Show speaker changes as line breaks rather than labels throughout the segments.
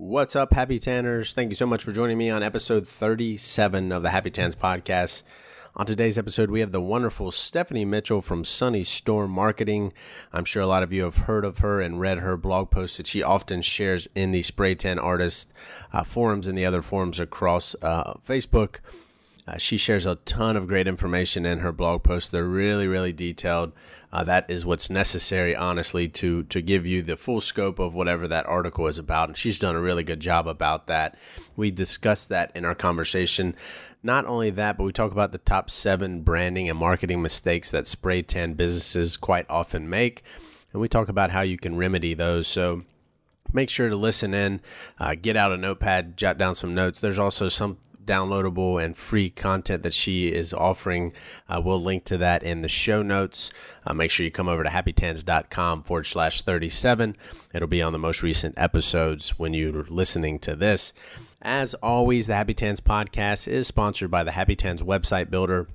What's up, Happy Tanners? Thank you so much for joining me on episode 37 of the Happy Tans podcast. On today's episode, we have the wonderful Stephanie Mitchell from Sunnystorm Marketing. I'm sure a lot of you have heard of her and read her blog posts that she often shares in the Spray Tan Artist uh, forums and the other forums across uh, Facebook. Uh, she shares a ton of great information in her blog posts. They're really, really detailed. Uh, that is what's necessary, honestly, to to give you the full scope of whatever that article is about. And she's done a really good job about that. We discussed that in our conversation. Not only that, but we talk about the top seven branding and marketing mistakes that spray tan businesses quite often make, and we talk about how you can remedy those. So make sure to listen in, uh, get out a notepad, jot down some notes. There's also some downloadable and free content that she is offering. Uh, we'll link to that in the show notes. Uh, make sure you come over to happytans.com forward slash 37. It'll be on the most recent episodes when you're listening to this. As always, the Happy Tans podcast is sponsored by the Happy Tans website builder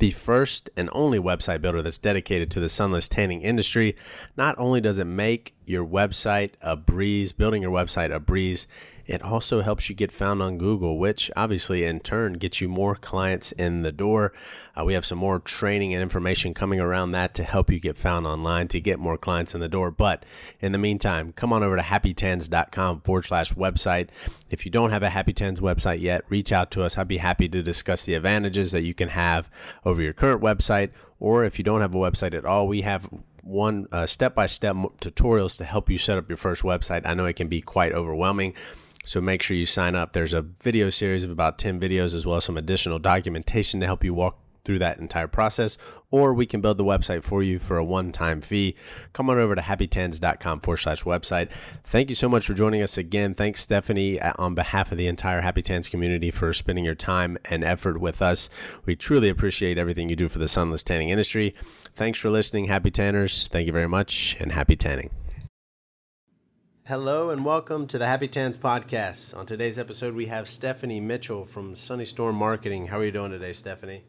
the first and only website builder that's dedicated to the sunless tanning industry. Not only does it make your website a breeze, building your website a breeze, it also helps you get found on Google, which obviously in turn gets you more clients in the door. Uh, we have some more training and information coming around that to help you get found online to get more clients in the door. But in the meantime, come on over to happytans.com forward slash website. If you don't have a Happy Tans website yet, reach out to us. I'd be happy to discuss the advantages that you can have over your current website. Or if you don't have a website at all, we have one step by step tutorials to help you set up your first website. I know it can be quite overwhelming. So make sure you sign up. There's a video series of about 10 videos as well as some additional documentation to help you walk through that entire process, or we can build the website for you for a one time fee. Come on over to happytans.com forward slash website. Thank you so much for joining us again. Thanks, Stephanie, uh, on behalf of the entire Happy Tans community for spending your time and effort with us. We truly appreciate everything you do for the sunless tanning industry. Thanks for listening, Happy Tanners. Thank you very much, and happy tanning. Hello and welcome to the Happy Tans podcast. On today's episode, we have Stephanie Mitchell from Sunnystorm Marketing. How are you doing today, Stephanie?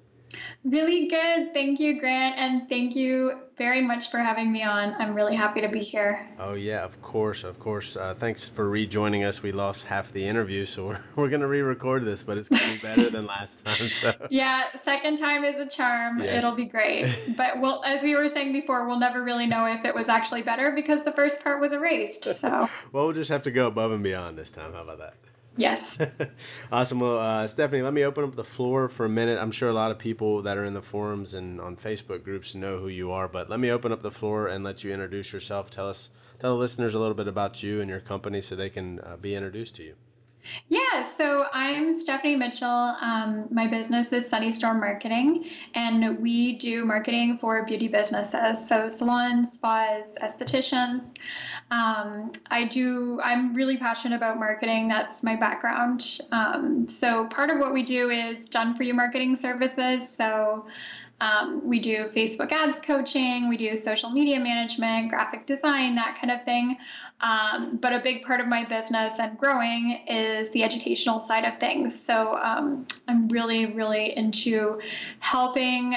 Really good. Thank you, Grant. And thank you very much for having me on. I'm really happy to be here.
Oh, yeah, of course. Of course. Uh, thanks for rejoining us. We lost half the interview, so we're, we're going to re record this, but it's going to be better than last time. So.
Yeah, second time is a charm. Yes. It'll be great. But we'll, as we were saying before, we'll never really know if it was actually better because the first part was erased. So,
well, we'll just have to go above and beyond this time. How about that?
Yes.
awesome. Well, uh, Stephanie, let me open up the floor for a minute. I'm sure a lot of people that are in the forums and on Facebook groups know who you are, but let me open up the floor and let you introduce yourself. Tell us, tell the listeners a little bit about you and your company so they can uh, be introduced to you.
Yeah, so I'm Stephanie Mitchell. Um, my business is Sunnystorm Marketing, and we do marketing for beauty businesses, so salons, spas, estheticians. Um, I do. I'm really passionate about marketing. That's my background. Um, so part of what we do is done for you marketing services. So um, we do Facebook ads coaching, we do social media management, graphic design, that kind of thing. Um, but a big part of my business and growing is the educational side of things. So um, I'm really, really into helping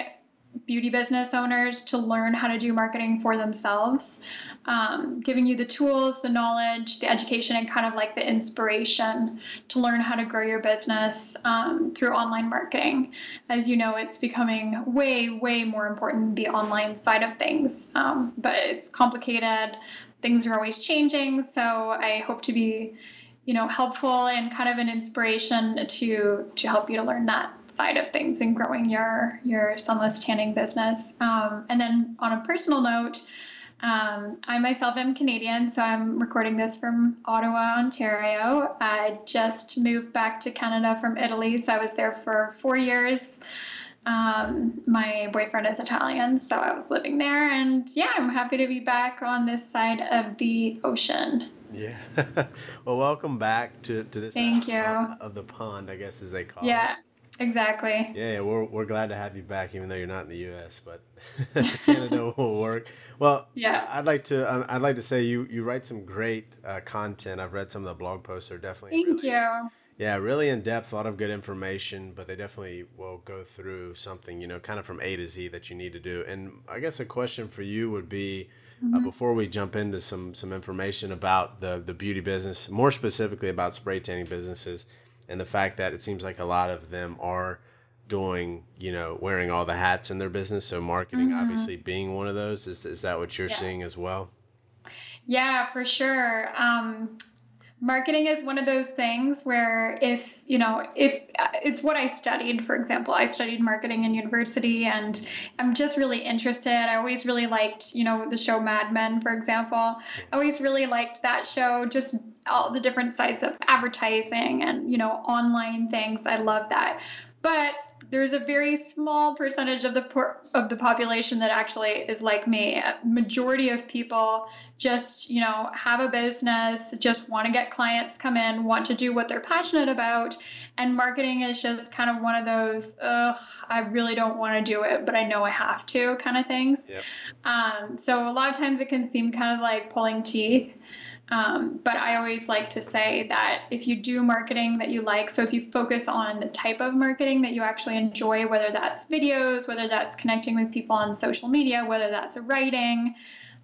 beauty business owners to learn how to do marketing for themselves um, giving you the tools, the knowledge, the education, and kind of like the inspiration to learn how to grow your business um, through online marketing. As you know, it's becoming way, way more important, the online side of things, um, but it's complicated. Things are always changing, so I hope to be, you know, helpful and kind of an inspiration to to help you to learn that side of things and growing your your sunless tanning business. Um, and then on a personal note, um, I myself am Canadian, so I'm recording this from Ottawa, Ontario. I just moved back to Canada from Italy, so I was there for four years. Um, my boyfriend is Italian, so I was living there, and yeah, I'm happy to be back on this side of the ocean.
Yeah. well, welcome back to, to this
Thank you.
of the pond, I guess, as they call it.
yeah.
it.
Exactly.
Yeah, we're, we're glad to have you back, even though you're not in the U.S. But Canada will work. Well,
yeah,
I'd like to um, I'd like to say you you write some great uh, content. I've read some of the blog posts. They're definitely
thank
really,
you.
Yeah, really in depth, a lot of good information, but they definitely will go through something you know, kind of from A to Z that you need to do. And I guess a question for you would be, Uh, before we jump into some some information about the the beauty business, more specifically about spray tanning businesses, and the fact that it seems like a lot of them are doing, you know, wearing all the hats in their business. So marketing,
Mhm.
obviously, being one of those. Is is that what you're
Yeah.
seeing as well?
Yeah, for sure. Um, marketing is one of those things where if you know if it's what i studied for example. I studied marketing in university and i'm just really interested. I always really liked you know the show mad men for example. I always really liked that show just all the different sides of advertising and you know online things. I love that. But there's a very small percentage of the por- of the population that actually is like me. A majority of people just, you know, have a business, just want to get clients come in, want to do what they're passionate about, and marketing is just kind of one of those, ugh, I really don't want to do it, but I know I have to kind of things.
Yep.
Um, so a lot of times it can seem kind of like pulling teeth. Um, but I always like to say that if you do marketing that you like, so if you focus on the type of marketing that you actually enjoy, whether that's videos, whether that's connecting with people on social media, whether that's writing,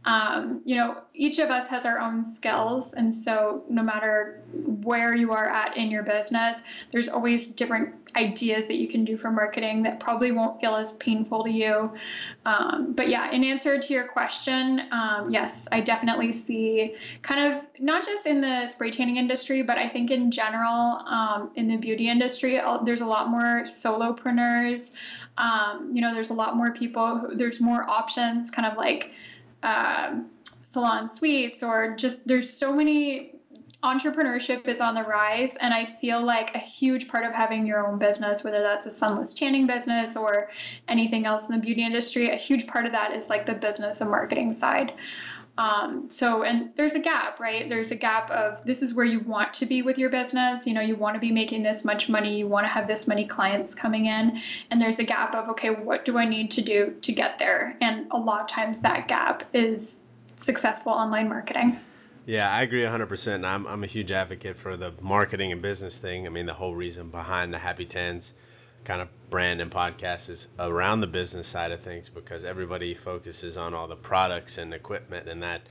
um, you know, each of us has our own skills. And so no matter where you are at in your business, there's always different ideas that you can do for marketing that probably won't feel as painful to you. Um, but yeah, in answer to your question, um, yes, I definitely see kind of not just in the spray tanning industry, but I think in general um, in the beauty industry, there's a lot more solopreneurs. Um, you know, there's a lot more people, who, there's more options, kind of like um salon suites, or just there's so many entrepreneurship is on the rise and i feel like a huge part of having your own business whether that's a sunless tanning business or anything else in the beauty industry a huge part of that is like the business and marketing side um, so and there's a gap right? There's a gap of this is where you want to be with your business. You know you want to be making this much money. You want to have this many clients coming in. And there's a gap of okay what do i need to do to get there? And a lot of times that gap is successful online marketing.
Yeah, I agree 100%. And I'm, I'm a huge advocate for the marketing and business thing. I mean, the whole reason behind the Happy Tans kind of brand and podcast is around the business side of things because everybody focuses on all the products and equipment, and that,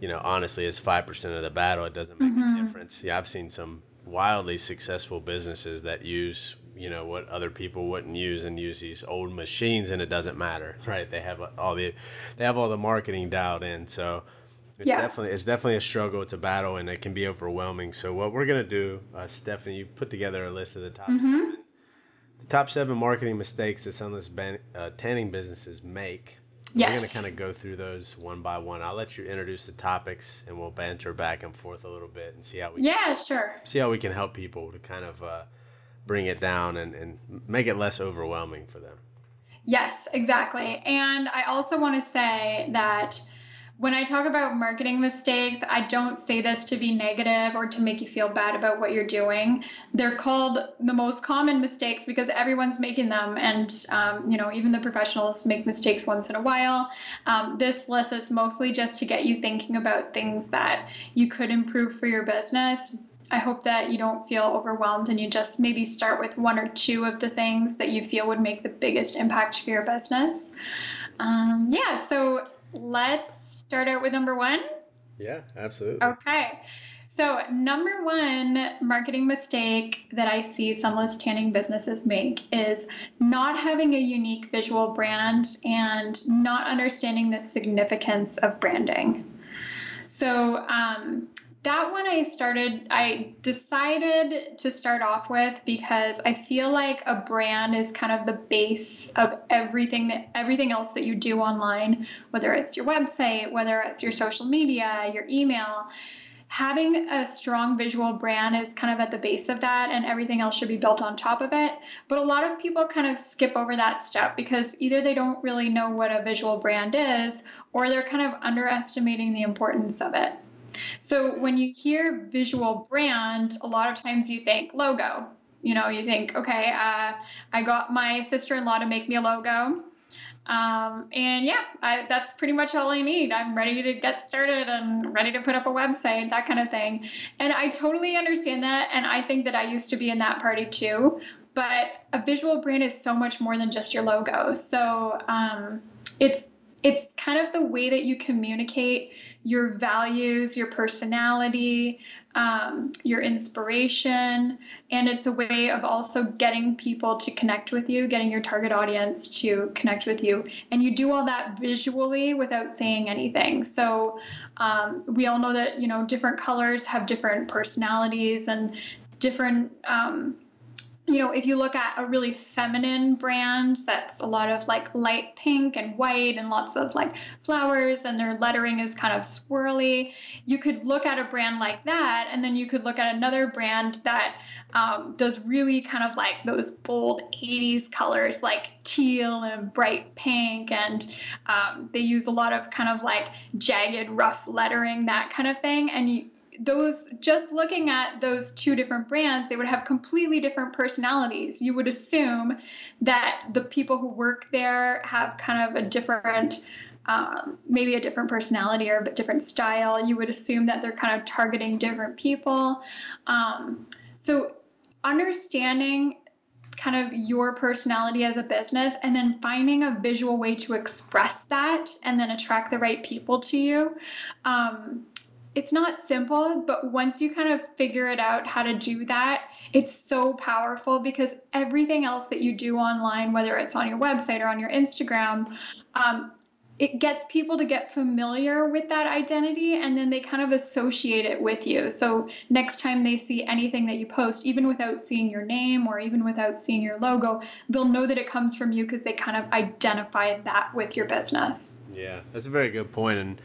you know, honestly is 5% of the battle. It doesn't make
Mhm.
a difference. Yeah, I've seen some wildly successful businesses that use you know what other people wouldn't use and use these old machines and it doesn't matter right they have all the they have all the marketing dialed in so it's
Yeah.
definitely it's definitely a struggle. It's a battle, and it can be overwhelming. So what we're gonna do, uh, Stephanie, you put together a list of the top
Mhm.
seven, the top seven marketing mistakes that sunless ban- uh, tanning businesses make. Yes. We're gonna kind of go through those one by one. I'll let you introduce the topics, and we'll banter back and forth a little bit and see how we
yeah sure
see how we can help people to kind of uh, bring it down and, and make it less overwhelming for them.
Yes, exactly. And I also want to say that when I talk about marketing mistakes, I don't say this to be negative or to make you feel bad about what you're doing. They're called the most common mistakes because everyone's making them, and um, you know even the professionals make mistakes once in a while. Um, this list is mostly just to get you thinking about things that you could improve for your business. I hope that you don't feel overwhelmed and you just maybe start with one or two of the things that you feel would make the biggest impact for your business. Um, yeah, so let's start out with number one.
Yeah, absolutely.
Okay. So, number one marketing mistake that I see sunless tanning businesses make is not having a unique visual brand and not understanding the significance of branding. So, um, that one I started, I decided to start off with because I feel like a brand is kind of the base of everything that everything else that you do online, whether it's your website, whether it's your social media, your email. Having a strong visual brand is kind of at the base of that, and everything else should be built on top of it. But a lot of people kind of skip over that step because either they don't really know what a visual brand is, or they're kind of underestimating the importance of it. So when you hear visual brand, a lot of times you think logo. You know, you think, okay, uh, I got my sister in law to make me a logo. Um, and yeah, I, that's pretty much all I need. I'm ready to get started and ready to put up a website, that kind of thing. And I totally understand that. And I think that I used to be in that party too. But a visual brand is so much more than just your logo. So um, it's it's kind of the way that you communicate your values, your personality, um, your inspiration, and it's a way of also getting people to connect with you, getting your target audience to connect with you. And you do all that visually without saying anything. So um, we all know that, you know, different colors have different personalities and different. Um, you know, if you look at a really feminine brand that's a lot of like light pink and white and lots of like flowers and their lettering is kind of swirly, you could look at a brand like that and then you could look at another brand that um, does really kind of like those bold 80s colors like teal and bright pink and um, they use a lot of kind of like jagged rough lettering that kind of thing and you those just looking at those two different brands they would have completely different personalities. You would assume that the people who work there have kind of a different um, maybe a different personality or a different style. You would assume that they're kind of targeting different people. Um, so understanding kind of your personality as a business and then finding a visual way to express that and then attract the right people to you um, it's not simple, but once you kind of figure it out how to do that, it's so powerful because everything else that you do online, whether it's on your website or on your Instagram, um, it gets people to get familiar with that identity and then they kind of associate it with you. So next time they see anything that you post, even without seeing your name or even without seeing your logo, they'll know that it comes from you because they kind of identify that with your business.
Yeah, that's a very good point and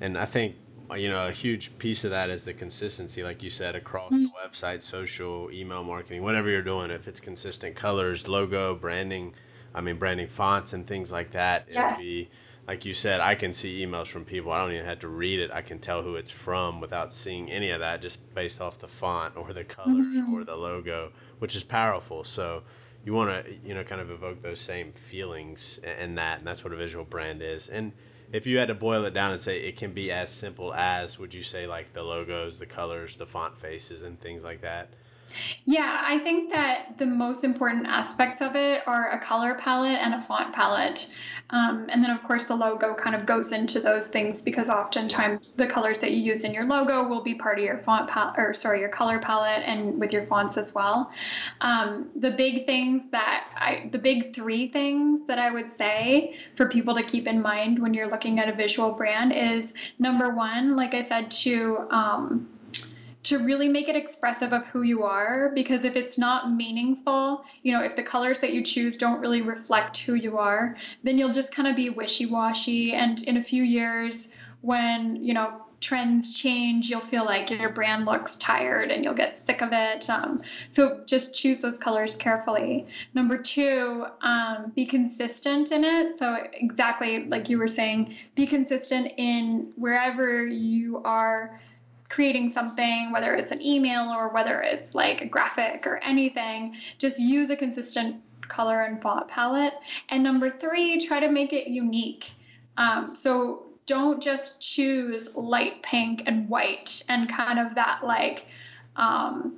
and I think you know a huge piece of that is the consistency like you said across mm-hmm. the website social email marketing whatever you're doing if it's consistent colors logo branding i mean branding fonts and things like that
yes.
be like you said i can see emails from people i don't even have to read it i can tell who it's from without seeing any of that just based off the font or the colors mm-hmm. or the logo which is powerful so you want to you know kind of evoke those same feelings and that and that's what a visual brand is and if you had to boil it down and say it can be as simple as, would you say like the logos, the colors, the font faces, and things like that?
Yeah, I think that the most important aspects of it are a color palette and a font palette. Um, and then, of course, the logo kind of goes into those things because oftentimes the colors that you use in your logo will be part of your font palette, or sorry, your color palette and with your fonts as well. Um, the big things that I, the big three things that I would say for people to keep in mind when you're looking at a visual brand is number one, like I said, to um, to really make it expressive of who you are because if it's not meaningful, you know, if the colors that you choose don't really reflect who you are, then you'll just kind of be wishy-washy and in a few years when, you know, trends change, you'll feel like your brand looks tired and you'll get sick of it. Um, so just choose those colors carefully. Number two, um, be consistent in it. So, exactly like you were saying, be consistent in wherever you are creating something, whether it's an email or whether it's like a graphic or anything, just use a consistent color and font palette. And number three, try to make it unique. Um, so don't just choose light pink and white and kind of that like um,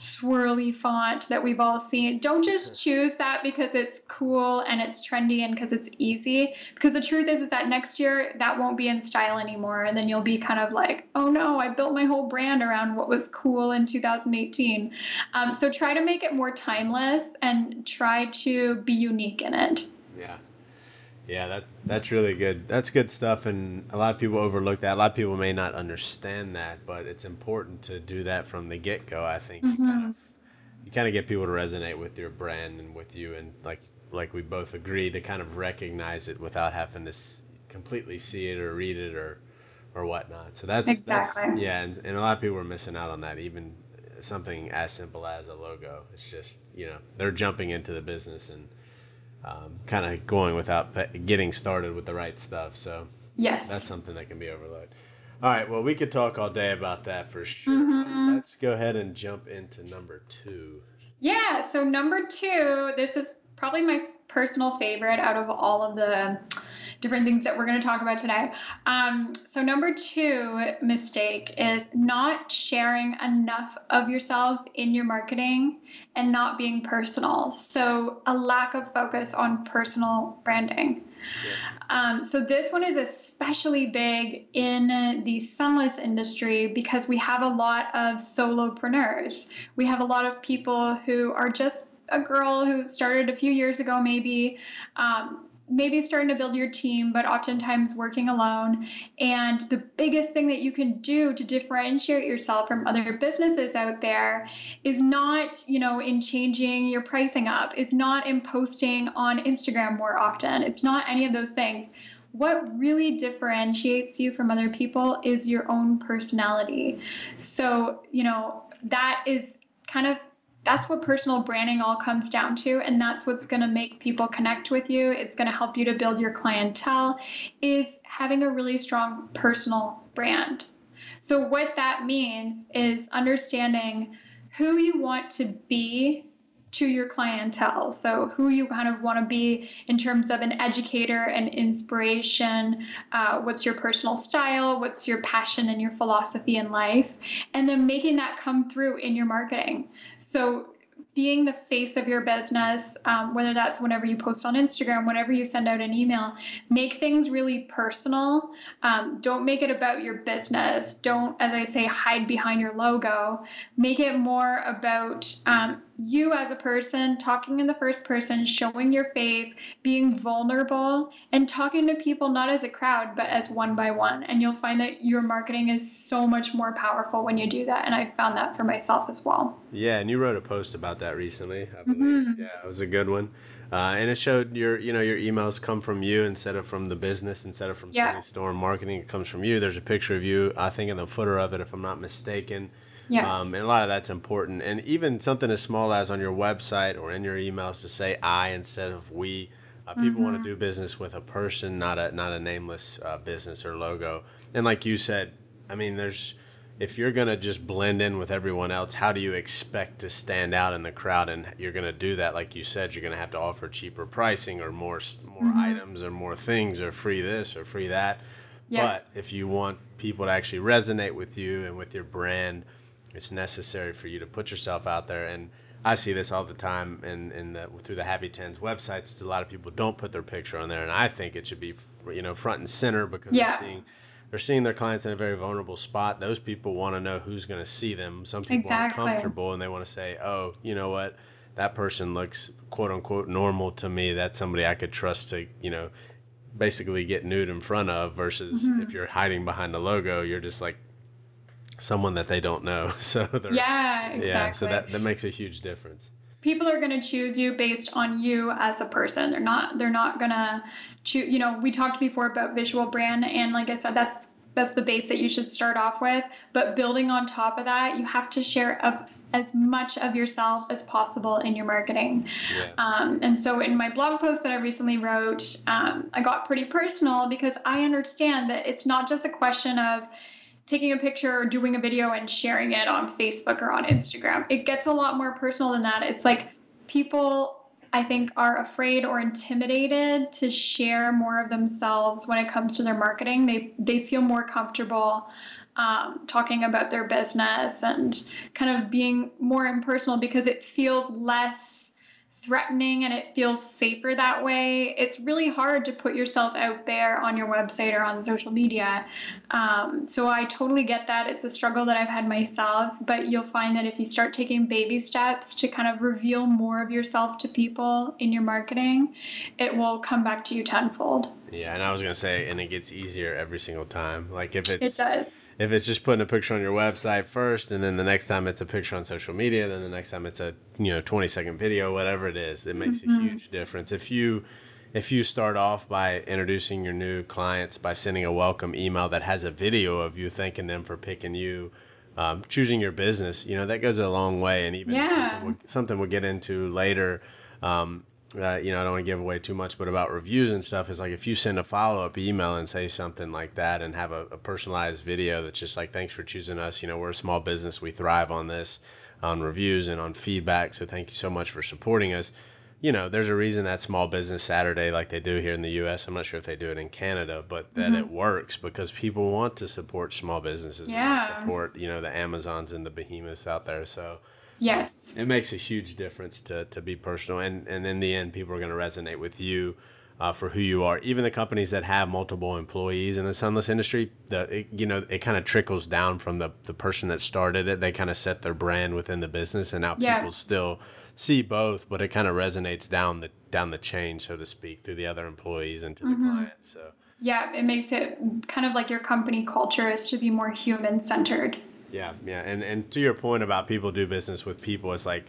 swirly font that we've all seen. Don't just choose that because it's cool and it's trendy and because it's easy. Because the truth is, is that next year that won't be in style anymore, and then you'll be kind of like, oh no, I built my whole brand around what was cool in 2018. Um, so try to make it more timeless and try to be unique in it.
Yeah. Yeah, that that's really good. That's good stuff, and a lot of people overlook that. A lot of people may not understand that, but it's important to do that from the get go. I think mm-hmm. you, kind of, you kind of get people to resonate with your brand and with you, and like like we both agree to kind of recognize it without having to completely see it or read it or or whatnot. So that's
exactly
that's, yeah, and, and a lot of people are missing out on that. Even something as simple as a logo. It's just you know they're jumping into the business and um, kind of going without getting started with the right stuff. So
yes,
that's something that can be overlooked. All right, well, we could talk all day about that for sure. Mm-hmm. Let's go ahead and jump into number two.
Yeah, so number two, this is probably my personal favorite out of all of the different things that we're going to talk about today. Um, so, number two mistake is not sharing enough of yourself in your marketing and not being personal. So, a lack of focus on personal branding. Um, so this one is especially big in the sunless industry because we have a lot of solopreneurs. We have a lot of people who are just a girl who started a few years ago, maybe. Um, maybe starting to build your team, but oftentimes working alone. And the biggest thing that you can do to differentiate yourself from other businesses out there is not, you know, in changing your pricing up, is not in posting on Instagram more often. It's not any of those things. What really differentiates you from other people is your own personality. So, you know, that is kind of that's what personal branding all comes down to and that's what's going to make people connect with you. It's going to help you to build your clientele is having a really strong personal brand. So what that means is understanding who you want to be to your clientele. So, who you kind of want to be in terms of an educator and inspiration. Uh, what's your personal style? What's your passion and your philosophy in life? And then making that come through in your marketing. So being the face of your business, um, whether that's whenever you post on Instagram, whenever you send out an email, make things really personal. Um, don't make it about your business. Don't, as I say, hide behind your logo. Make it more about um, you as a person, talking in the first person, showing your face, being vulnerable, and talking to people not as a crowd, but as one by one. And you'll find that your marketing is so much more powerful when you do that. And I found that for myself as well.
Yeah, and you wrote a post about that recently, I believe. Mm-hmm. Yeah, it was a good one. Uh, and it showed your, you know, your emails come from you instead of from the business, instead of from yeah. Storm Marketing. It comes from you. There's a picture of you, I think, in the footer of it, if I'm not mistaken. Yeah. Um, and a lot of that's important. And even something as small as on your website or in your emails to say I instead of we. Uh, people mm-hmm. want to do business with a person, not a not a nameless uh, business or logo. And like you said, I mean, there's if you're gonna just blend in with everyone else, how do you expect to stand out in the crowd? And you're gonna do that, like you said, you're gonna have to offer cheaper pricing or more more mm-hmm. items or more things or free this or free that. Yeah. But if you want people to actually resonate with you and with your brand, it's necessary for you to put yourself out there and I see this all the time in, in the through the Happy Tans websites. A lot of people don't put their picture on there, and I think it should be you know front and center because yeah. they're seeing they're seeing their clients in a very vulnerable spot. Those people want to know who's going to see them. Some people exactly. aren't comfortable and they want to say, oh, you know what, that person looks quote unquote normal to me. That's somebody I could trust to you know basically get nude in front of. Versus mm-hmm. if you're hiding behind the logo, you're just like someone that they don't know. So
yeah, exactly.
Yeah, so that that makes a huge difference.
People are going to choose you based on you as a person. They're not they're not going to choose, you know, we talked before about visual brand and like I said that's that's the base that you should start off with, but building on top of that, you have to share of as much of yourself as possible in your marketing. Yeah. Um, and so, in my blog post that I recently wrote, um, I got pretty personal because I understand that it's not just a question of taking a picture or doing a video and sharing it on Facebook or on Instagram. It gets a lot more personal than that. It's like people I think are afraid or intimidated to share more of themselves when it comes to their marketing. They they feel more comfortable um, talking about their business and kind of being more impersonal because it feels less threatening and it feels safer that way. It's really hard to put yourself out there on your website or on social media. Um, so I totally get that. It's a struggle that I've had myself, but you'll find that if you start taking baby steps to kind of reveal more of yourself to people in your marketing, it will come back to you tenfold.
Yeah, and I was gonna say, and it gets easier every single time. Like if it's
it does
if it's just putting a picture on your website first and then the next time it's a picture on social media then the next time it's a you know 20 second video whatever it is it makes mm-hmm. a huge difference if you if you start off by introducing your new clients by sending a welcome email that has a video of you thanking them for picking you um, choosing your business you know that goes a long way and even
yeah.
something, we'll, something we'll get into later um, uh, you know, I don't want to give away too much, but about reviews and stuff is like if you send a follow up email and say something like that and have a, a, personalized video that's just like, thanks for choosing us. You know, we're a small business. We thrive on this, on reviews and on feedback. So thank you so much for supporting us. You know, there's a reason that Small Business Saturday, like they do here in the U.S., I'm not sure if they do it in Canada, but that mm-hmm. it works because people want to support small businesses
yeah.
and support, you know, the Amazons and the behemoths out there. So,
Yes.
It makes a huge difference to, to be personal. And, and in the end, people are going to resonate with you uh, for who you are. Even the companies that have multiple employees in the sunless industry, the it, you know it kind of trickles down from the the person that started it. They kind of set their brand within the business, and now yeah. people still see both, but it kind of resonates down the down the chain, so to speak, through the other employees and to the mm-hmm. clients. So
yeah, it makes it kind of like your company culture is to be more human centered.
Yeah, yeah, and and to your point about people do business with people, it's like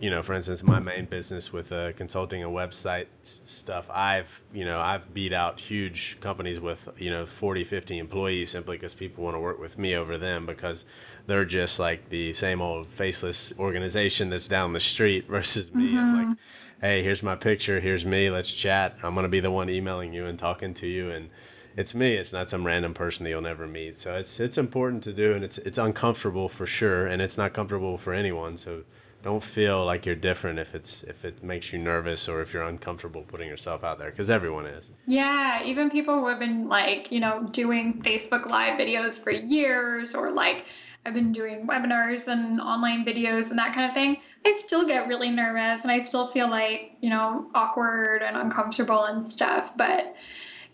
you know, for instance, my main business with uh, consulting and website stuff, I've, you know, I've beat out huge companies with, you know, 40, 50 employees simply because people want to work with me over them because they're just like the same old faceless organization that's down the street versus me. Mm-hmm. like, hey, here's my picture, here's me, let's chat. I'm going to be the one emailing you and talking to you and it's me. It's not some random person that you'll never meet. So it's it's important to do and it's it's uncomfortable for sure and it's not comfortable for anyone. So don't feel like you're different if it's if it makes you nervous or if you're uncomfortable putting yourself out there because everyone is
yeah even people who have been like you know doing facebook live videos for years or like i've been doing webinars and online videos and that kind of thing i still get really nervous and i still feel like you know awkward and uncomfortable and stuff but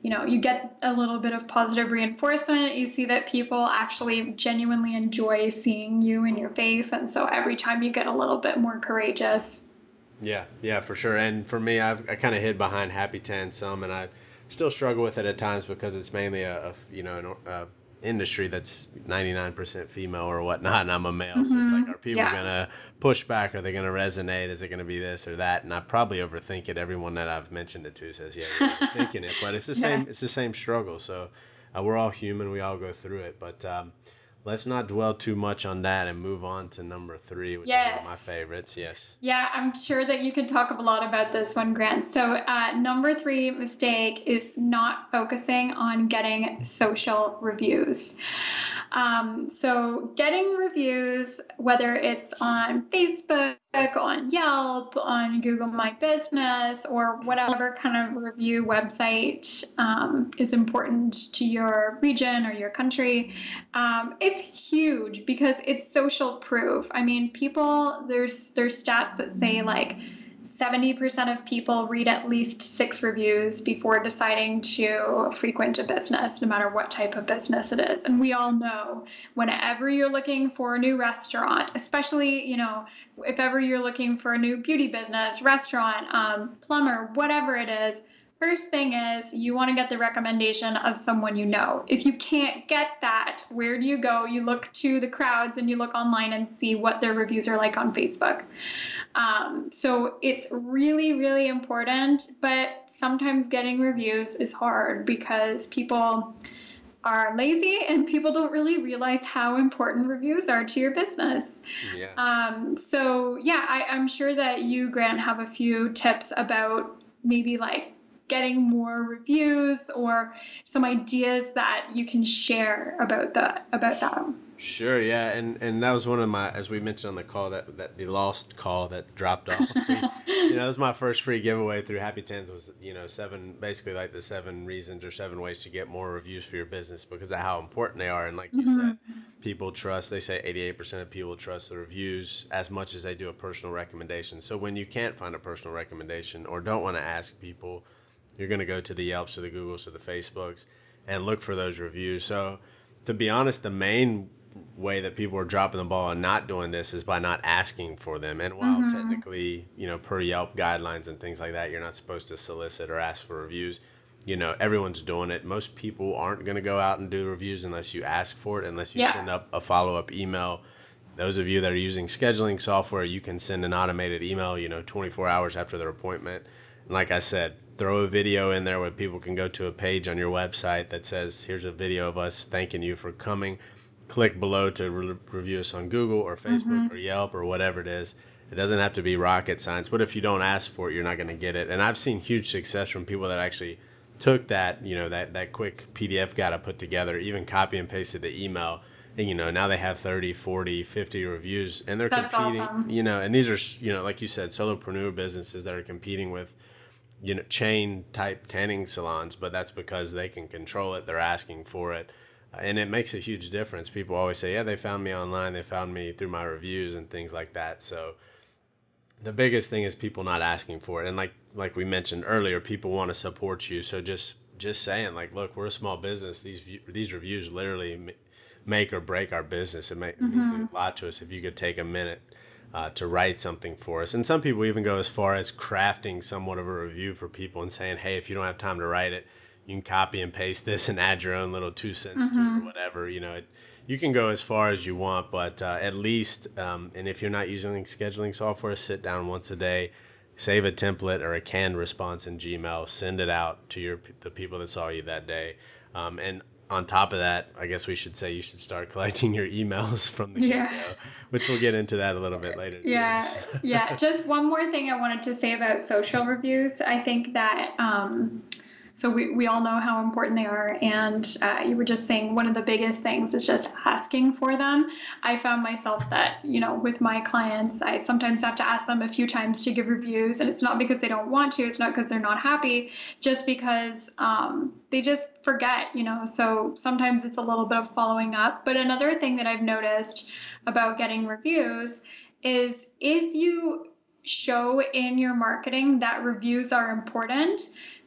you know you get a little bit of positive reinforcement. You see that people actually genuinely enjoy seeing you in your face. And so every time you get a little bit more courageous.
Yeah yeah for sure. And for me I've, i kind of hid behind happy tan some and i still struggle with it at times because it's mainly a, a you know a industry that's 99% female or whatnot, and I'm a male. Mm-hmm. So it's like, mm-hmm. are people yeah. gonna push back? Are they gonna resonate? Is it gonna be this or that? And I probably overthink it. Everyone that I've mentioned it to says, yeah, you're thinking it, but it's the same. It's the same struggle. So uh, we're all human. We all go through it. But um, let's not dwell too much on that and move on to number three, which yes. is one of my favorites. Yes.
Yeah, I'm sure that you could talk a lot about this one, Grant. So, uh, number three mistake is not focusing on getting social reviews. Um, so, getting reviews, whether it's on Facebook, on Yelp, on Google My Business, or whatever kind of review website um, is important to your region or your country, um, it's huge because it's social proof. I mean, people there's there's stats that say like 70% of people read at least six reviews before deciding to frequent a business, no matter what type of business it is. And we all know whenever you're looking for a new restaurant, especially, you know, if ever you're looking for a new beauty business, restaurant, um, plumber, whatever it is, First thing is you want to get the recommendation of someone you know. If you can't get that, where do you go? You look to the crowds and you look online and see what their reviews are like on Facebook. Um, so it's really, really important, but sometimes getting reviews is hard because people are lazy and people don't really realize how important reviews are to your business. Yeah. Um, so, yeah, I, I'm sure that you, Grant, have a few tips about maybe like getting more reviews or some ideas that you can share about that about that
sure yeah and and that was one of my as we mentioned on the call that that the lost call that dropped off you know that was my first free giveaway through happy tans was you know seven basically like the seven reasons or seven ways to get more reviews for your business because of how important they are and like you mm-hmm. said people trust they say 88% of people trust the reviews as much as they do a personal recommendation so when you can't find a personal recommendation or don't want to ask people you're going to go to the Yelps, to the Googles, to the Facebooks, and look for those reviews. So, to be honest, the main way that people are dropping the ball and not doing this is by not asking for them. And while mm-hmm. technically, you know, per Yelp guidelines and things like that, you're not supposed to solicit or ask for reviews. You know, everyone's doing it. Most people aren't going to go out and do reviews unless you ask for it, unless you yeah. send up a follow up email. Those of you that are using scheduling software, you can send an automated email, you know, 24 hours after their appointment. And like I said, throw a video in there where people can go to a page on your website that says, here's a video of us thanking you for coming. Click below to re- review us on Google or Facebook mm-hmm. or Yelp or whatever it is. It doesn't have to be rocket science, but if you don't ask for it, you're not going to get it. And I've seen huge success from people that actually took that, you know, that, that quick PDF guide I put together, even copy and pasted the email. And, you know, now they have 30, 40, 50 reviews and they're That's competing, awesome. you know, and these are, you know, like you said, solopreneur businesses that are competing with – you know chain type tanning salons, but that's because they can control it. They're asking for it, and it makes a huge difference. People always say, "Yeah, they found me online. They found me through my reviews and things like that." So the biggest thing is people not asking for it, and like like we mentioned earlier, people want to support you. So just just saying like, look, we're a small business. These these reviews literally make or break our business. It, may, it mm-hmm. means a lot to us if you could take a minute uh, to write something for us. And some people even go as far as crafting somewhat of a review for people and saying, hey, if you don't have time to write it, you can copy and paste this and add your own little two cents mm-hmm. to it or mm-hmm. whatever. You know, it, you can go as far as you want, but uh, at least, um, and if you're not using scheduling software, sit down once a day, save a template or a canned response in Gmail, send it out to your the people that saw you that day. Um, and on top of that, I guess we should say you should start collecting your emails from the yeah. which we'll get into that a little bit later.
Yeah, yeah. Just one more thing I wanted to say about social reviews. I think that um, so we, we all know how important they are. And uh, you were just saying one of the biggest things is just asking for them. I found myself that you know with my clients i sometimes have to ask them a few times to give reviews. And it's not because they don't want to it's not because they're not happy just because um, they just forget you know. So sometimes it's a little bit of following up. But another thing that i've noticed about getting reviews is if you show in your marketing that reviews are important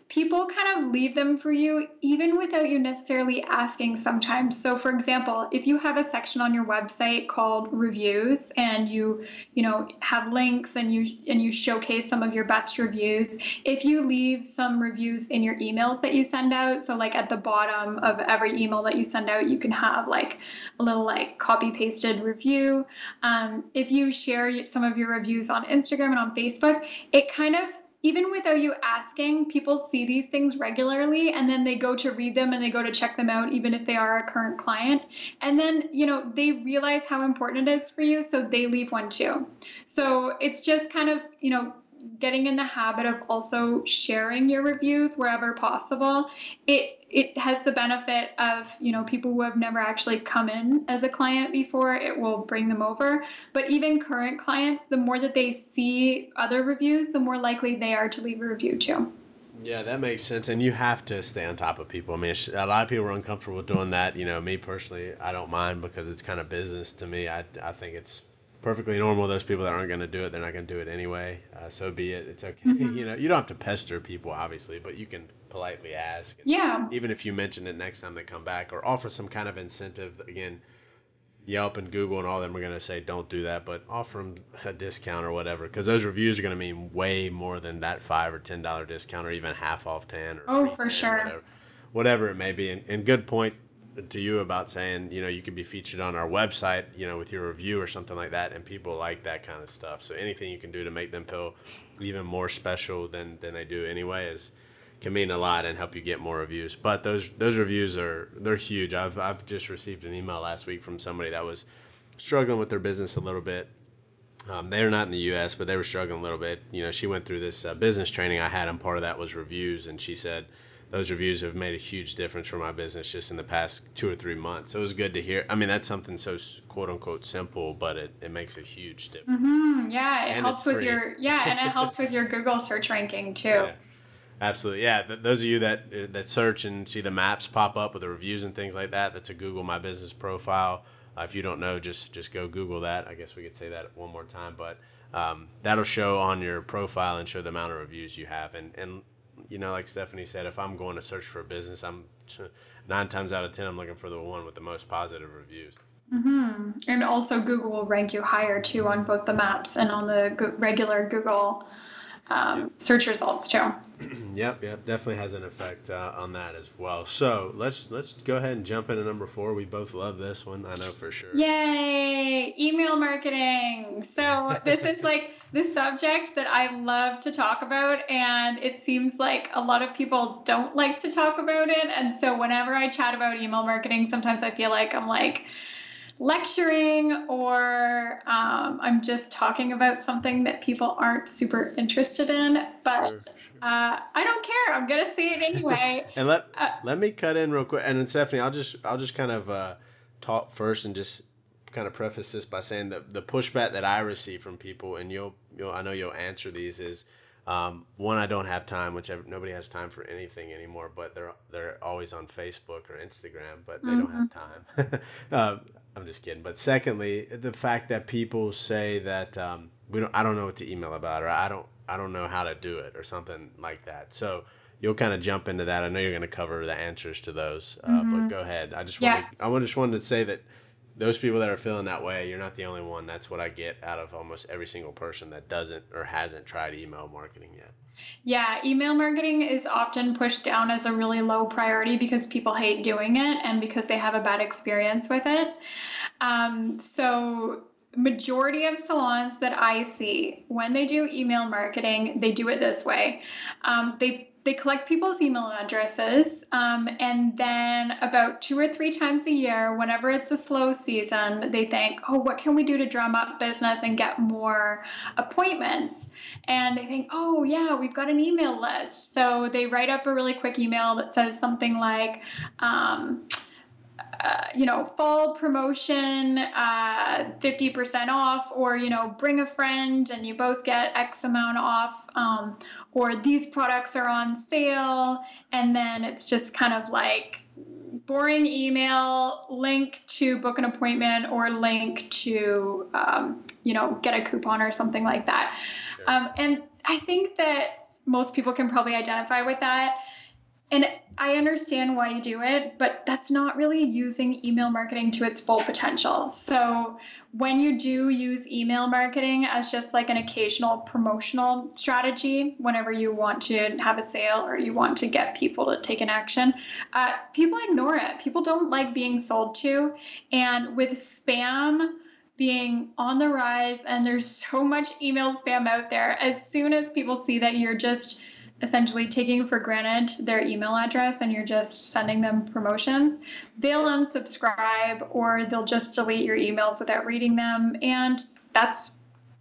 people kind of leave them for you even without you necessarily asking sometimes. So for example if you have a section on your website called reviews and you you know have links and you and you showcase some of your best reviews if you leave some reviews in your emails that you send out so like at the bottom of every email that you send out you can have like a little like copy pasted review. Um, if you share some of your reviews on instagram and on facebook it kind of even without you asking, people see these things regularly and then they go to read them and they go to check them out, even if they are a current client. And then, you know, they realize how important it is for you, so they leave one too. So it's just kind of, you know, getting in the habit of also sharing your reviews wherever possible it it has the benefit of you know people who have never actually come in as a client before it will bring them over but even current clients the more that they see other reviews the more likely they are to leave a review too
yeah, that makes sense, and you have to stay on top of people. I mean, a lot of people are uncomfortable doing that. You know, me personally, I don't mind because it's kind of business to me. I, I think it's perfectly normal. Those people that aren't going to do it, they're not going to do it anyway. Uh, so be it. It's okay. Mm-hmm. you know, you don't have to pester people, obviously, but you can politely ask.
yeah.
Even if you mention it next time they come back, or offer some kind of incentive. Again, Yelp and Google and all of them are going to say don't do that, but offer them a discount or whatever, because those reviews are going to mean way more than that five or ten dollar discount, or even half off ten. Or
oh, for 10, sure.
Whatever, whatever it may be. And, and good point to you about saying, you know, you could be featured on our website, you know, with your review or something like that, and people like that kind of stuff. So anything you can do to make them feel even more special than than they do anyway is can mean a lot and help you get more reviews. But those those reviews are they're huge. I've I've just received an email last week from somebody that was struggling with their business a little bit. Um, they're not in the U.S., but they were struggling a little bit. You know, she went through this uh, business training I had, and part of that was reviews. And she said, those reviews have made a huge difference for my business just in the past two or three months. So it was good to hear. I mean, that's something so quote unquote simple, but it, it makes a huge difference.
Mm-hmm. Yeah, it and helps with free. your yeah, and it helps with your Google search ranking too. Yeah.
Absolutely, yeah. Th- those of you that uh, that search and see the maps pop up with the reviews and things like that, that's a Google My Business profile. Uh, if you don't know, just just go Google that. I guess we could say that one more time, but um, that'll show on your profile and show the amount of reviews you have. And and you know, like Stephanie said, if I'm going to search for a business, I'm nine times out of ten, I'm looking for the one with the most positive reviews.
Mm-hmm. And also, Google will rank you higher too on both the maps and on the go- regular Google um, yep. search results too.
yep, yep, definitely has an effect uh, on that as well. So let's let's go ahead and jump into number four. We both love this one, I know for sure.
Yay! Email marketing. So this is like the subject that I love to talk about, and it seems like a lot of people don't like to talk about it. And so whenever I chat about email marketing, sometimes I feel like I'm like lecturing or um, I'm just talking about something that people aren't super interested in. But. Uh, I don't care. I'm gonna say it anyway.
and let uh, let me cut in real quick. And then Stephanie, I'll just I'll just kind of uh, talk first and just kind of preface this by saying that the pushback that I receive from people, and you'll you'll I know you'll answer these is Um, one, I don't have time, which I, nobody has time for anything anymore. But they're they're always on Facebook or Instagram, but they mm-hmm. don't have mm-hmm. time. uh, I'm just kidding. But secondly, the fact that people say that um, we don't, I don't know what to email about, or I don't, I don't know how to do it, or something like that. So you'll kind of jump into that. I know you're going to cover the answers to those, uh, mm-hmm. but go ahead. I just yeah. wanted, I just wanted to say that those people that are feeling that way, you're not the only one. That's what I get out of almost every single person that doesn't or hasn't tried email marketing yet.
Yeah, email marketing is often pushed down as a really low priority because people hate doing it and because they have a bad experience with it. Um, so majority of salons that I see when they do email marketing, they do it this way. Um, they they collect people's email addresses, um, and then about two or three times a year, whenever it's a slow season, they think, oh, what can we do to drum up business and get more appointments? And they think, oh, yeah, we've got an email list. So they write up a really quick email that says something like, um, uh, you know, fall promotion, uh, 50% off, or, you know, bring a friend and you both get X amount off, um, or these products are on sale. And then it's just kind of like boring email, link to book an appointment, or link to, um, you know, get a coupon or something like that. Sure. Um, and I think that most people can probably identify with that. And I understand why you do it, but that's not really using email marketing to its full potential. So, when you do use email marketing as just like an occasional promotional strategy, whenever you want to have a sale or you want to get people to take an action, uh, people ignore it. People don't like being sold to. And with spam, being on the rise and there's so much email spam out there as soon as people see that you're just essentially taking for granted their email address and you're just sending them promotions, they'll unsubscribe or they'll just delete your emails without reading them. And that's,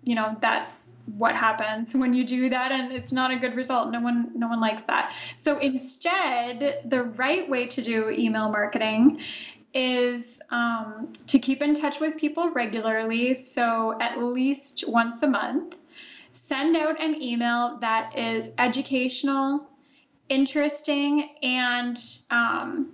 you know, that's what happens when you do that and it's not a good result. No one no one likes that. So instead the right way to do email marketing is um, to keep in touch with people regularly. So at least once a month send out an email that is educational, interesting, and um,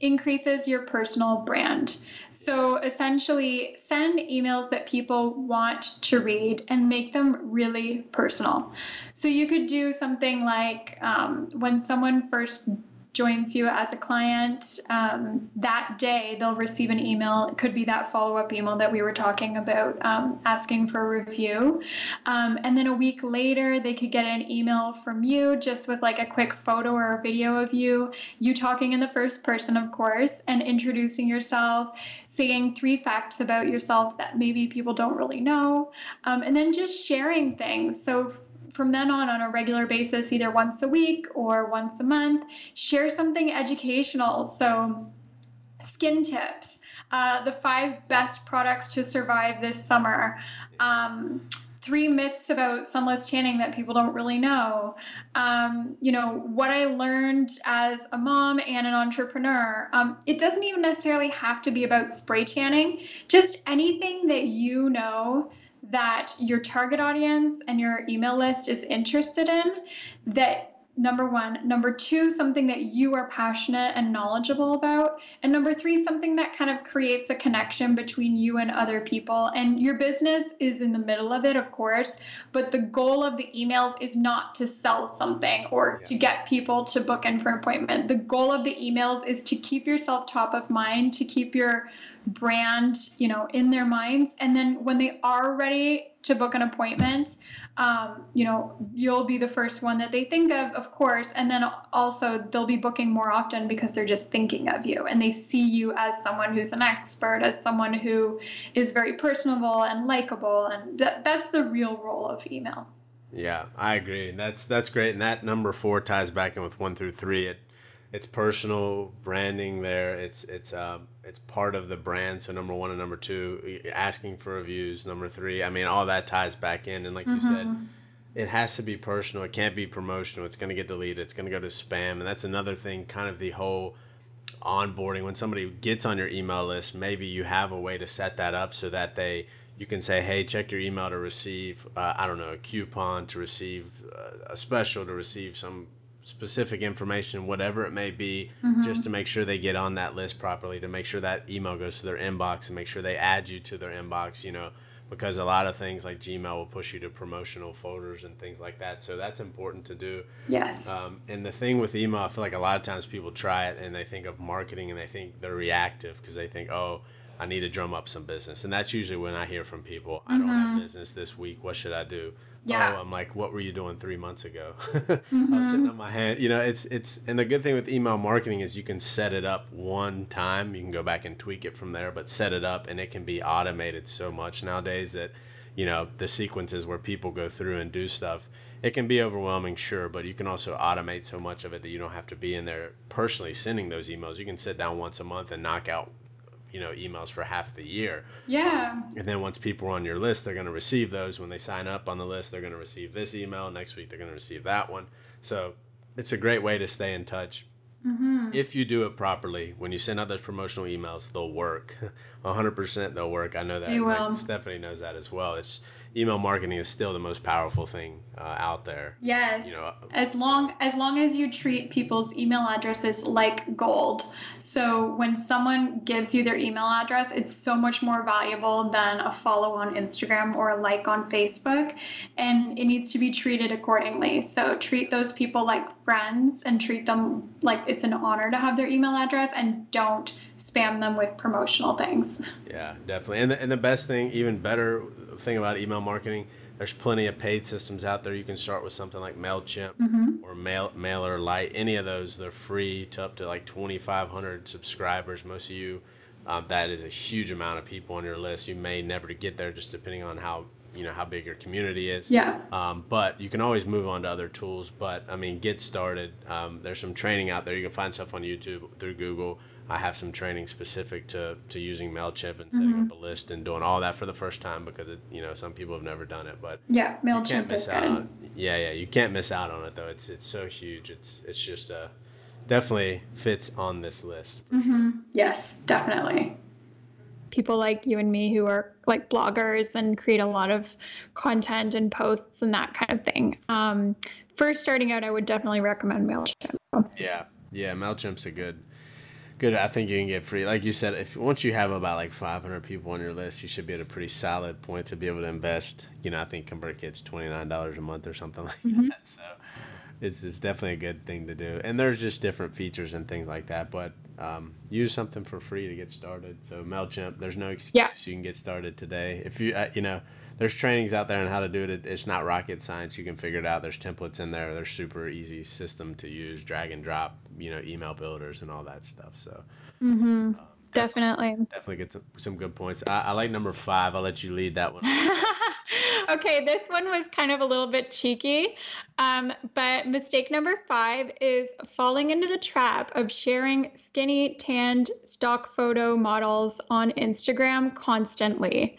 increases your personal brand. So essentially, send emails that people want to read and make them really personal. So you could do something like um, when someone first joins you as a client, um, that day they'll receive an email. It could be that follow up email that we were talking about, um, asking for a review. Um, and then a week later, they could get an email from you just with like a quick photo or a video of you, you talking in the first person, of course, and introducing yourself, saying three facts about yourself that maybe people don't really know, um, and then just sharing things. So from then on, on a regular basis, either once a week or once a month, share something educational. So, skin tips, uh, the five best products to survive this summer. Um, three myths about sunless tanning that people don't really know. Um, you know, what I learned as a mom and an entrepreneur. Um, it doesn't even necessarily have to be about spray tanning, just anything that you know that your target audience and your email list is interested in that number one number two something that you are passionate and knowledgeable about and number three something that kind of creates a connection between you and other people and your business is in the middle of it of course but the goal of the emails is not to sell something or yeah. to get people to book in for an appointment the goal of the emails is to keep yourself top of mind to keep your brand, you know, in their minds. And then when they are ready to book an appointment, um, you know, you'll be the first one that they think of, of course. And then also they'll be booking more often because they're just thinking of you and they see you as someone who's an expert, as someone who is very personable and likable. And th- that's the real role of email.
Yeah, I agree. That's that's great, and that number four ties back in with one through three. It it's personal branding there. It's it's um it's part of the brand. So number one and number two, asking for reviews. Number three, I mean, all that ties back in. And like mm-hmm. you said, mm-hmm. it has to be personal. It can't be promotional. It's going to get deleted. It's going to go to spam. And that's another thing. Kind of the whole onboarding when somebody gets on your email list. Maybe you have a way to set that up so that they you can say, hey, check your email to receive, uh, I don't know, a coupon to receive uh, a special to receive some specific information, whatever it may be, mm-hmm. just to make sure they get on that list properly, to make sure that email goes to their inbox and make sure they add you to their inbox, you know, because a lot of things like Gmail will push you to promotional folders and things like that. So that's important to do.
Yes.
Um, and the thing with email, I feel like a lot of times people try it and they think of marketing and they think they're reactive because they think, oh, I need to drum up some business. And that's usually when I hear from people, I don't have mm-hmm. business this week. What should I do? Yeah. Oh, I'm like, what were you doing three months ago? mm-hmm. I was sitting on my hand. You know, it's it's and the good thing with email marketing is you can set it up one time. You can go back and tweak it from there, but set it up and it can be automated so much nowadays that, you know, the sequences where people go through and do stuff. It can be overwhelming, sure, but you can also automate so much of it that you don't have to be in there personally sending those emails. You can sit down once a month and knock out you know emails for half the year.
Yeah.
And then once people are on your list, they're going to receive those. When they sign up on the list, they're going to receive this email. Next week, they're going to receive that one. So it's a great way to stay in touch. Mm-hmm. If you do it properly, when you send out those promotional emails, they'll work. 100% they'll work. I know that.
They will.
Stephanie knows that as well. It's email marketing is still the most powerful thing uh, out there.
Yes. You know, as long as long as you treat people's email addresses like gold. So when someone gives you their email address, it's so much more valuable than a follow on Instagram or a like on Facebook, and it needs to be treated accordingly. So treat those people like friends and treat them like it's an honor to have their email address, and don't spam them with promotional things.
Yeah, definitely. And the, and the best thing, even better thing about email marketing, there's plenty of paid systems out there. You can start with something like Mailchimp mm-hmm. or Mail MailerLite. Any of those, they're free to up to like 2,500 subscribers. Most of you, um, that is a huge amount of people on your list. You may never get there, just depending on how you know how big your community is.
Yeah.
Um, but you can always move on to other tools. But I mean, get started. Um, there's some training out there. You can find stuff on YouTube through Google. I have some training specific to, to using Mailchimp and setting mm-hmm. up a list and doing all that for the first time because it you know some people have never done it. But
yeah, Mailchimp is good.
On, yeah, yeah, you can't miss out on it though. It's it's so huge. It's it's just a uh, definitely fits on this list.
Mm-hmm. Sure. Yes, definitely people like you and me who are like bloggers and create a lot of content and posts and that kind of thing. Um, first starting out, I would definitely recommend Mailchimp.
Yeah, yeah, Mailchimp's a good good. I think you can get free. Like you said, if once you have about like 500 people on your list, you should be at a pretty solid point to be able to invest. You know, I think ConvertKit's $29 a month or something like mm-hmm. that. So it's, it's definitely a good thing to do. And there's just different features and things like that. But um, use something for free to get started. So Mailchimp, there's no excuse.
Yeah.
You can get started today. If you uh, you know there's trainings out there on how to do it. It's not rocket science. You can figure it out. There's templates in there. There's super easy system to use, drag and drop, you know, email builders and all that stuff. So.
Mm-hmm. Um, definitely.
Definitely get some, some good points. I, I like number five. I'll let you lead that one.
okay, this one was kind of a little bit cheeky. Um, but mistake number five is falling into the trap of sharing skinny, tanned stock photo models on Instagram constantly.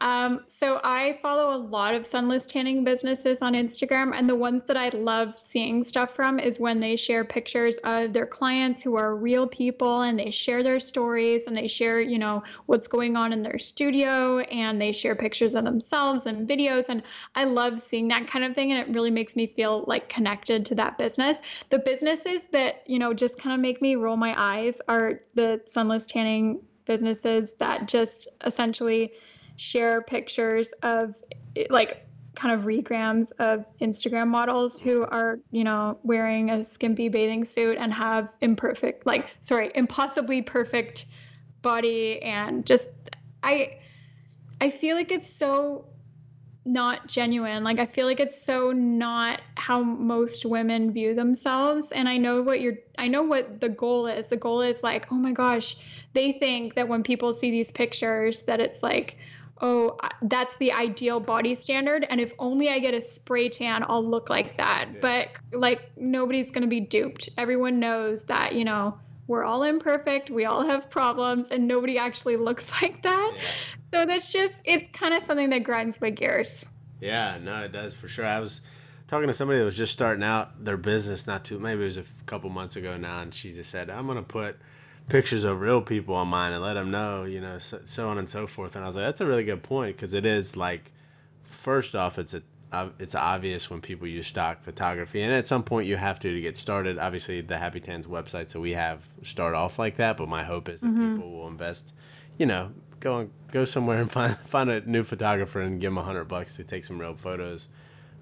Um, so I follow a lot of sunless tanning businesses on Instagram, and the ones that I love seeing stuff from is when they share pictures of their clients who are real people, and they share their stories, and they share, you know, what's going on in their studio, and they share pictures of themselves and videos, and I love seeing that kind of thing, and it really makes me feel like connected to that business. The businesses that you know just kind of make me roll my eyes are the sunless tanning businesses that just essentially share pictures of like kind of regrams of Instagram models who are, you know, wearing a skimpy bathing suit and have imperfect, like, sorry, impossibly perfect body and just, I, I feel like it's so not genuine. Like, I feel like it's so not how most women view themselves. And I know what you're, I know what the goal is. The goal is like, oh my gosh, they think that when people see these pictures, that it's like, oh, that's the ideal body standard. And if only I get a spray tan, I'll look like that. Yeah. But like, nobody's going to be duped. Everyone knows that, you know, we're all imperfect, we all have problems, and nobody actually looks like that. Yeah. So that's just, it's kind of something that grinds my gears.
Yeah, no, it does for sure. I was talking to somebody that was just starting out their business not too, maybe it was a couple months ago now, and she just said, I'm going to put pictures of real people on mine and let them know, you know, so, so on and so forth. And I was like, that's a really good point because it is like, first off, it's a it's obvious when people use stock photography, and at some point you have to to get started. Obviously, the Happy Tans website, so we have start off like that. But my hope is that mm-hmm. people will invest, you know, go go somewhere and find find a new photographer and give them a hundred bucks to take some real photos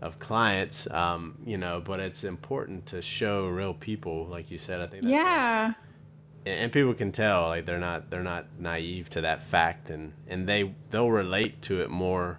of clients. Um, you know, but it's important to show real people, like you said. I think. That's.
Yeah.
Like, and people can tell like they're not they're not naive to that fact and and they they'll relate to it more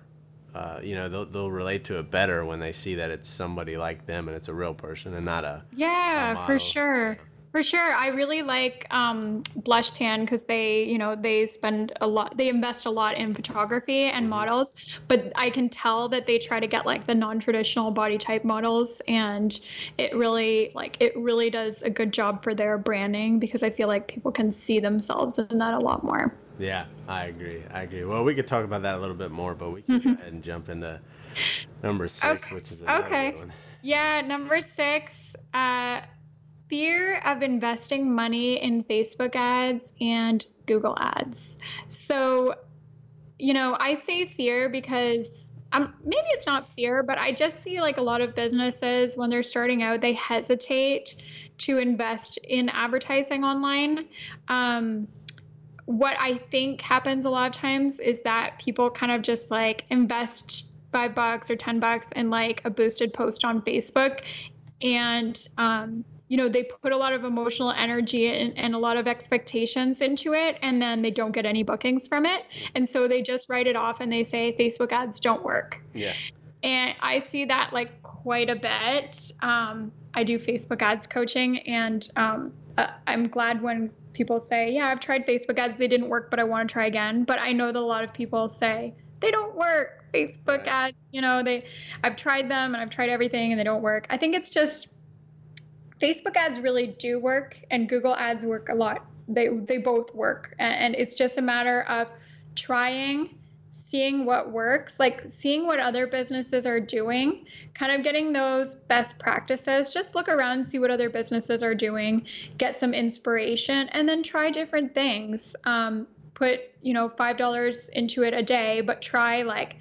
uh, you know they'll, they'll relate to it better when they see that it's somebody like them and it's a real person and not a
yeah
a
for sure for sure. I really like um, Blush Tan because they, you know, they spend a lot, they invest a lot in photography and mm-hmm. models, but I can tell that they try to get like the non traditional body type models. And it really, like, it really does a good job for their branding because I feel like people can see themselves in that a lot more.
Yeah, I agree. I agree. Well, we could talk about that a little bit more, but we can go ahead and jump into number six,
okay.
which is another
okay.
one.
Yeah, number six. Uh, fear of investing money in Facebook ads and Google ads. So, you know, I say fear because um, maybe it's not fear, but I just see like a lot of businesses when they're starting out, they hesitate to invest in advertising online. Um, what I think happens a lot of times is that people kind of just like invest five bucks or 10 bucks in like a boosted post on Facebook and um, you know they put a lot of emotional energy and, and, a lot of expectations into it and then they don't get any bookings from it. And so they just write it off and they say facebook ads don't work.
Yeah.
And i see that like quite a bit. Um, i do facebook ads coaching and um, uh, i'm glad when people say yeah i've tried facebook ads they didn't work but i want to try again. But i know that a lot of people say they don't work. Facebook right. ads you know they i've tried them and i've tried everything and they don't work. I think it's just Facebook ads really do work and Google ads work a lot. They they both work and it's just a matter of trying seeing what works, like seeing what other businesses are doing, kind of getting those best practices. Just look around, see what other businesses are doing, get some inspiration, and then try different things. Um, put, you know, $5 into it a day, but try like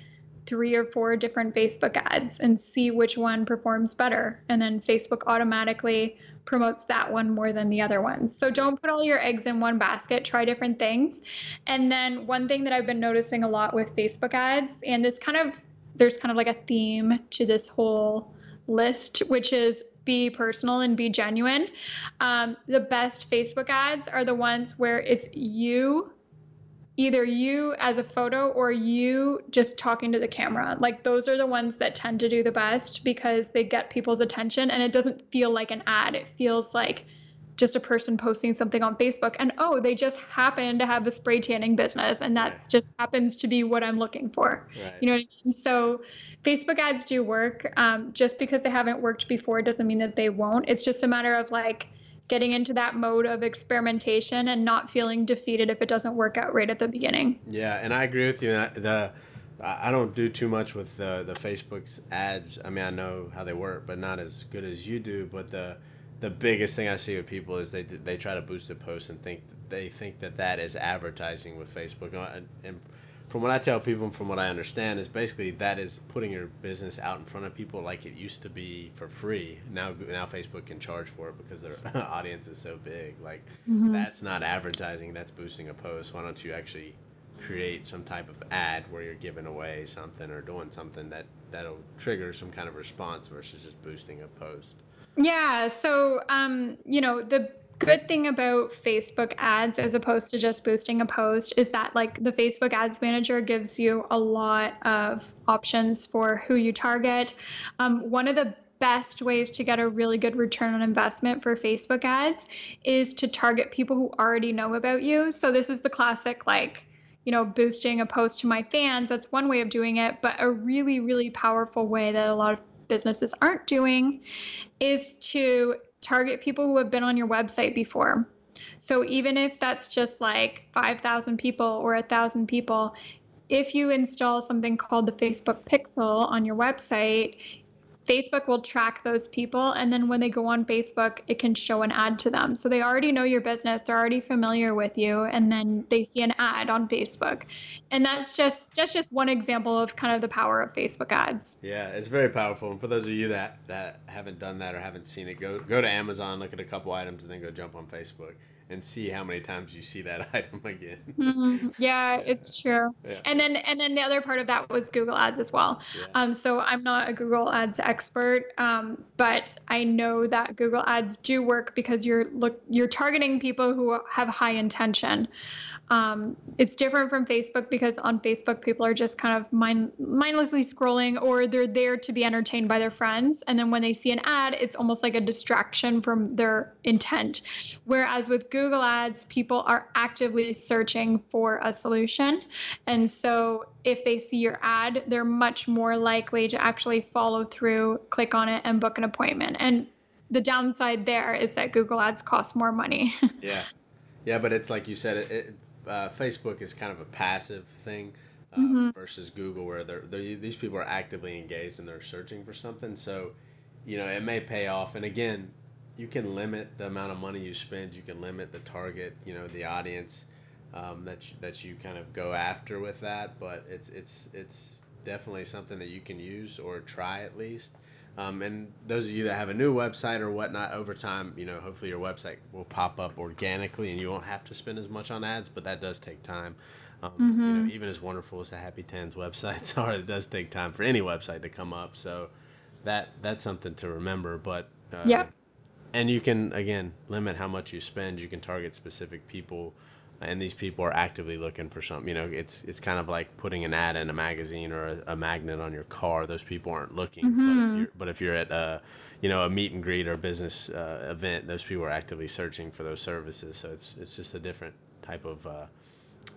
three or four different Facebook ads and see which one performs better. And then Facebook automatically promotes that one more than the other ones. So don't put all your eggs in one basket, try different things. And then one thing that I've been noticing a lot with Facebook ads, and this kind of, there's kind of like a theme to this whole list, which is be personal and be genuine. Um, the best Facebook ads are the ones where it's you either you as a photo or you just talking to the camera. Like those are the ones that tend to do the best because they get people's attention and it doesn't feel like an ad. It feels like just a person posting something on Facebook and oh, they just happen to have a spray tanning business and that right. just happens to be what I'm looking for. Right. You know what I mean? So Facebook ads do work. Um, just because they haven't worked before doesn't mean that they won't. It's just a matter of like getting into that mode of experimentation and not feeling defeated if it doesn't work out right at the beginning.
Yeah, and I agree with you. The I don't do too much with the the Facebook's ads. I mean, I know how they work, but not as good as you do. But the the biggest thing I see with people is they they try to boost a post and think they think that that is advertising with Facebook. Uh, and from what I tell people and from what I understand is basically that is putting your business out in front of people like it used to be for free. Now now Facebook can charge for it because their audience is so big. Like mm-hmm. that's not advertising, that's boosting a post. Why don't you actually create some type of ad where you're giving away something or doing something that that'll trigger some kind of response versus just boosting a post.
Yeah, so um, you know, the good thing about Facebook ads as opposed to just boosting a post is that like the Facebook ads manager gives you a lot of options for who you target. Um, one of the best ways to get a really good return on investment for Facebook ads is to target people who already know about you. So this is the classic like you know boosting a post to my fans that's one way of doing it but a really really powerful way that a lot of businesses aren't doing is to target people who have been on your website before. So even if that's just like 5,000 people or 1,000 people, if you install something called the Facebook Pixel on your website, Facebook will track those people. And then when they go on Facebook, it can show an ad to them. So they already know your business, they're already familiar with you. And then they see an ad on Facebook. And that's just that's just one example of kind of the power of Facebook ads.
Yeah, it's very powerful. And for those of you that, that haven't done that or haven't seen it, go go to Amazon, look at a couple items, and then go jump on Facebook and see how many times you see that item again.
Mm-hmm. Yeah, it's true. Yeah. And then and then the other part of that was Google Ads as well. Yeah. Um, so I'm not a Google Ads expert, um, but I know that Google Ads do work because you're look you're targeting people who have high intention. Um, it's different from Facebook because on Facebook, people are just kind of mind, mindlessly scrolling or they're there to be entertained by their friends. And then when they see an ad, it's almost like a distraction from their intent. Whereas with Google Ads, people are actively searching for a solution. And so if they see your ad, they're much more likely to actually follow through, click on it, and book an appointment. And the downside there is that Google Ads cost more money.
yeah. Yeah, but it's like you said, it, it uh, Facebook is kind of a passive thing uh, mm-hmm. versus Google, where they're, they're, these people are actively engaged and they're searching for something. So, you know, it may pay off. And again, you can limit the amount of money you spend. You can limit the target, you know, the audience um, that you, that you kind of go after with that. But it's it's it's definitely something that you can use or try at least. Um, and those of you that have a new website or whatnot, over time, you know, hopefully your website will pop up organically, and you won't have to spend as much on ads. But that does take time. Um, mm-hmm. you know, even as wonderful as the Happy Tans websites are, it does take time for any website to come up. So that that's something to remember. But
uh, yeah,
and you can again limit how much you spend. You can target specific people and these people are actively looking for something. You know, it's it's kind of like putting an ad in a magazine or a, a magnet on your car. Those people aren't looking, mm-hmm. but, if mm-hmm. you're, but if you're at a you know a meet and greet or business uh, event, those people are actively searching for those services. So it's it's just a different type of uh,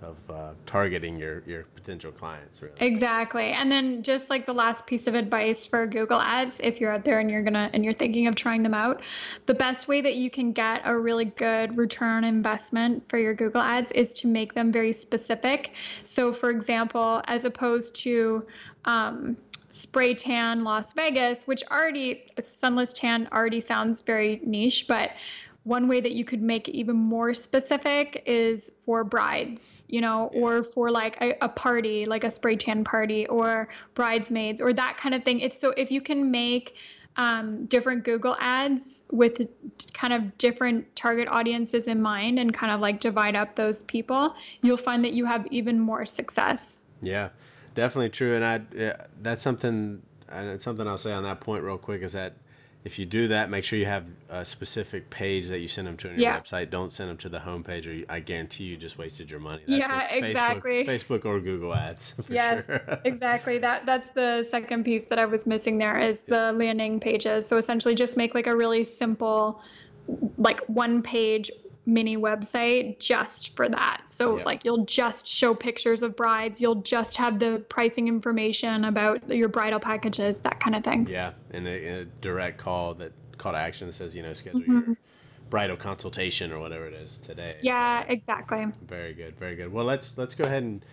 of uh, targeting your your potential clients really.
Exactly. And then just like the last piece of advice for google ads if you're out there and you're gonna and you're thinking of trying them out the best way that you can get a really good return investment for your google ads is to make them very specific. So for example as opposed to um, spray tan las vegas which already sunless tan already sounds very niche but one way that you could make it even more specific is for brides, you know, or for like a, a, party, like a spray tan party or bridesmaids or that kind of thing. If so, if you can make um, different Google ads with kind of different target audiences in mind and kind of like divide up those people, you'll find that you have even more success.
Yeah, definitely true. And I, yeah, that's something, and something I'll say on that point real quick is that if you do that, make sure you have a specific page that you send them to on your yeah. website. Don't send them to the homepage, or you, I guarantee you just wasted your money.
That's yeah, exactly.
Facebook, Facebook, or Google Ads.
yes, sure. exactly. That that's the second piece that I was missing there is the landing pages. So essentially, just make like a really simple, like one page mini website just for that. So yeah. like you'll just show pictures of brides, you'll just have the pricing information about your bridal packages, that kind of thing.
Yeah, and a, a direct call that call to action that says you know schedule mm-hmm. your bridal consultation or whatever it is today.
Yeah, exactly.
Very good, very good. Well, let's let's go ahead and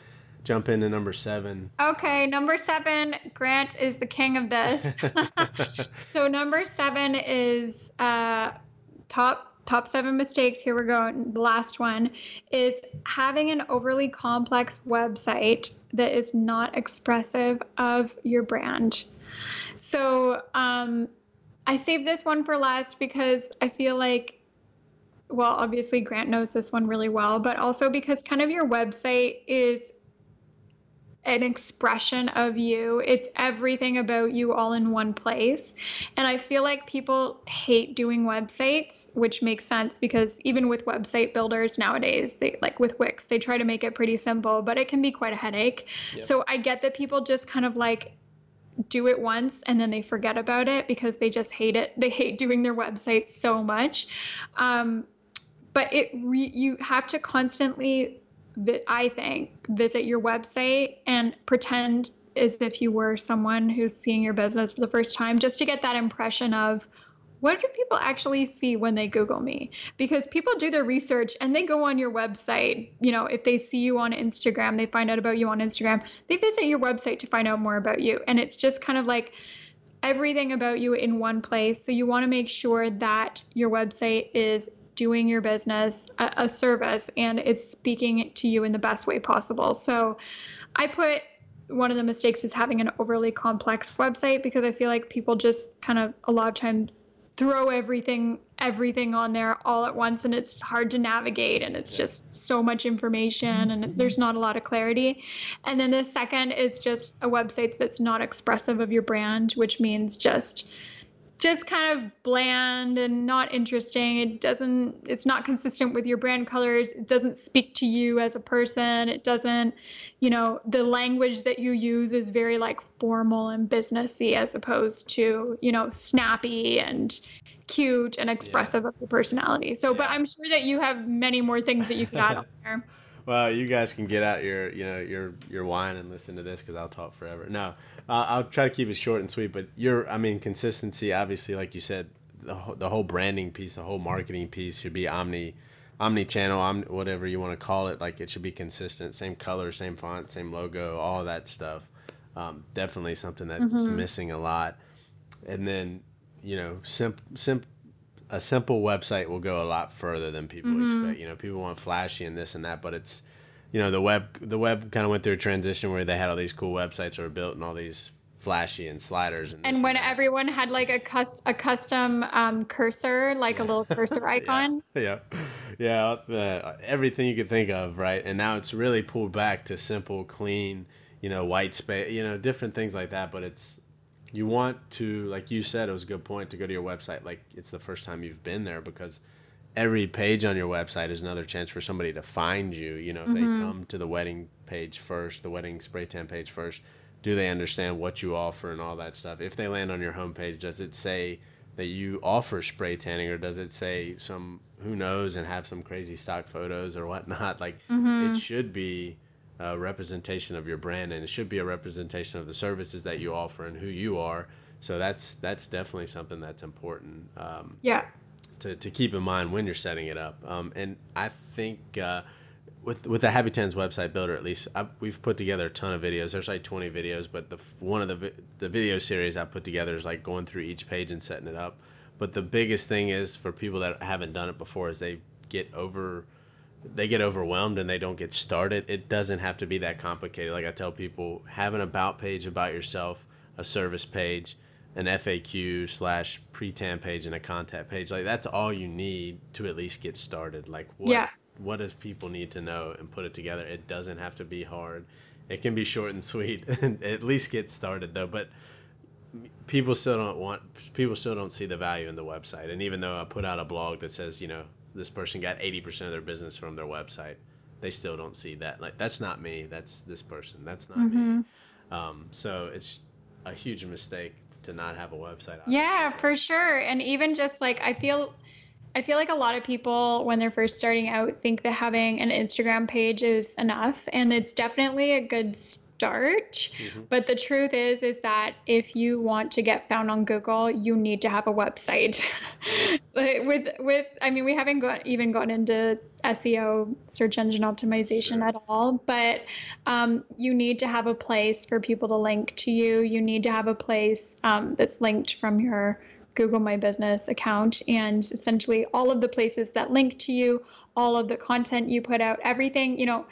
jump into number seven.
Okay, number seven. Grant is the king of this. so number seven is uh, top top seven mistakes. Here we go. The last one is having an overly complex website that is not expressive of your brand. So um, I saved this one for last because I feel like, well, obviously Grant knows this one really well, but also because kind of your website is an expression of you. It's everything about you all in one place. And I feel like people hate doing websites, which makes sense because even with website builders nowadays, they like with Wix, they try to make it pretty simple, but it can be quite a headache. Yep. So I get that people just kind of like do it once and then they forget about it because they just hate it. They hate doing their website so much. Um, but it re- you have to constantly I think, visit your website and pretend as if you were someone who's seeing your business for the first time, just to get that impression of what do people actually see when they Google me? Because people do their research and they go on your website. You know, if they see you on Instagram, they find out about you on Instagram, they visit your website to find out more about you. And it's just kind of like, everything about you in one place. So you want to make sure that your website is doing your business a, a service and it's speaking to you in the best way possible. So I put one of the mistakes is having an overly complex website because I feel like people just kind of a lot of times throw everything everything on there all at once and it's hard to navigate and it's just so much information and there's not a lot of clarity and then the second is just a website that's not expressive of your brand which means just just kind of bland and not interesting. It doesn't, it's not consistent with your brand colors. It doesn't speak to you as a person. It doesn't, you know, the language that you use is very like formal and businessy as opposed to, you know, snappy and cute and expressive yeah. of your personality. So, yeah. but I'm sure that you have many more things that you could add on there.
Well, you guys can get out your, you know, your your wine and listen to this because I'll talk forever. No, uh, I'll try to keep it short and sweet. But your, I mean, consistency. Obviously, like you said, the the whole branding piece, the whole marketing piece should be omni, omni-channel, omni, whatever you want to call it. Like it should be consistent, same color, same font, same logo, all that stuff. Um, definitely something that's mm-hmm. missing a lot. And then, you know, simp, simp, a simple website will go a lot further than people mm-hmm. expect. You know, people want flashy and this and that, but it's you know the web the web kind of went through a transition where they had all these cool websites that were built and all these flashy and sliders and,
and when and everyone had like a cus- a custom um, cursor like yeah. a little cursor icon
yeah yeah, yeah uh, everything you could think of right and now it's really pulled back to simple clean you know white space you know different things like that but it's you want to, like you said, it was a good point to go to your website like it's the first time you've been there because every page on your website is another chance for somebody to find you. You know, if mm-hmm. they come to the wedding page first, the wedding spray tan page first, do they understand what you offer and all that stuff? If they land on your homepage, does it say that you offer spray tanning or does it say some who knows and have some crazy stock photos or whatnot? Like mm-hmm. it should be a representation of your brand and it should be a representation of the services that you offer and who you are. So that's that's definitely something that's important um,
yeah.
to, to keep in mind when you're setting it up. Um, and i think uh, with with the Happy Tans website builder at least I, we've put together a ton of videos. There's like 20 videos but the one of the the video series i put together is like going through each page and setting it up. But the biggest thing is for people that haven't done it before is they get over they get overwhelmed and they don't get started. It doesn't have to be that complicated. Like I tell people, have an about page about yourself, a service page, an FAQ slash pre-tan page, and a contact page. Like that's all you need to at least get started. Like what yeah. what does people need to know and put it together? It doesn't have to be hard. It can be short and sweet and at least get started though. But people still don't want people still don't see the value in the website. And even though I put out a blog that says, you know, this person got 80% of their business from their website they still don't see that. Like that's not me that's this person that's not mm-hmm. me um, so it's a huge mistake to not have a website
yeah for sure. And even just like i feel i feel like a lot of people when they're first starting out think that having an instagram page is enough. And it's definitely a good start. Mm-hmm. But the truth is, is that if you want to get found on Google, you need to have a website. with with, I mean, we haven't got even gotten into SEO, search engine optimization sure. at all, but um, you need to have a place for people to link to you. You need to have a place um, that's linked from your Google My Business account, and essentially all of the places that link to you, all of the content you put out, everything, you know,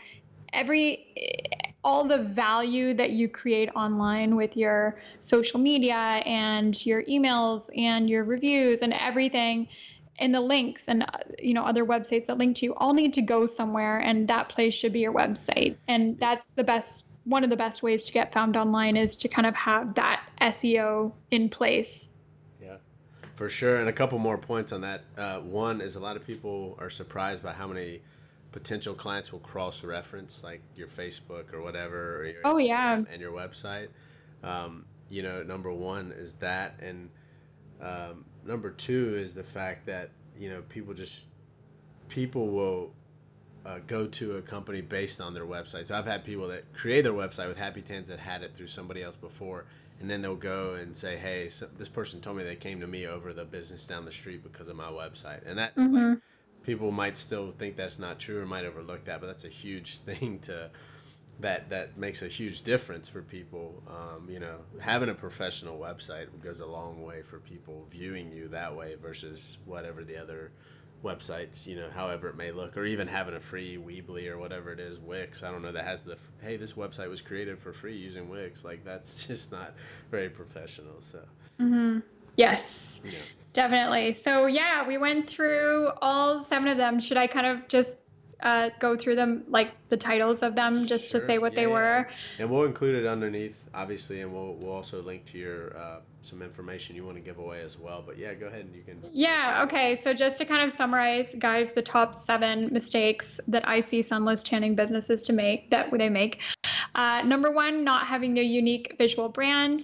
every all the value that you create online with your social media and your emails and your reviews and everything and the links and you know other websites that link to you all need to go somewhere and that place should be your website. And that's the best one of the best ways to get found online is to kind of have that SEO in place.
Yeah for sure. And a couple more points on that. Uh, one is a lot of people are surprised by how many potential clients will cross reference like your Facebook or whatever, or your
oh yeah,
and your website. Um, you know, number one is that, and um, number two is the fact that you know people just people will uh, go to a company based on their website. So I've had people that create their website with Happy Tans that had it through somebody else before, and then they'll go and say, "Hey, so this person told me they came to me over the business down the street because of my website," and that's mm-hmm. like people might still think that's not true or might overlook that, but that's a huge thing to that that makes a huge difference for people. Um, you know, having a professional website goes a long way for people viewing you that way versus whatever the other websites, you know, however it may look, or even having a free Weebly or whatever it is, Wix. I don't know that has the hey, this website was created for free using Wix. Like that's just not very professional. So.
Mm-hmm. Yes. Yeah. Definitely. So yeah, we went through all seven of them. Should I kind of just uh, go through them, like the titles of them, just sure. to say what yeah, they were?
And we'll include it underneath, obviously, and we'll we'll also link to your uh, some information you want to give away as well. But yeah, go ahead and you can.
Yeah. Okay. So just to kind of summarize, guys, the top seven mistakes that I see sunless tanning businesses to make that they make. Uh, number one, not having a unique visual brand.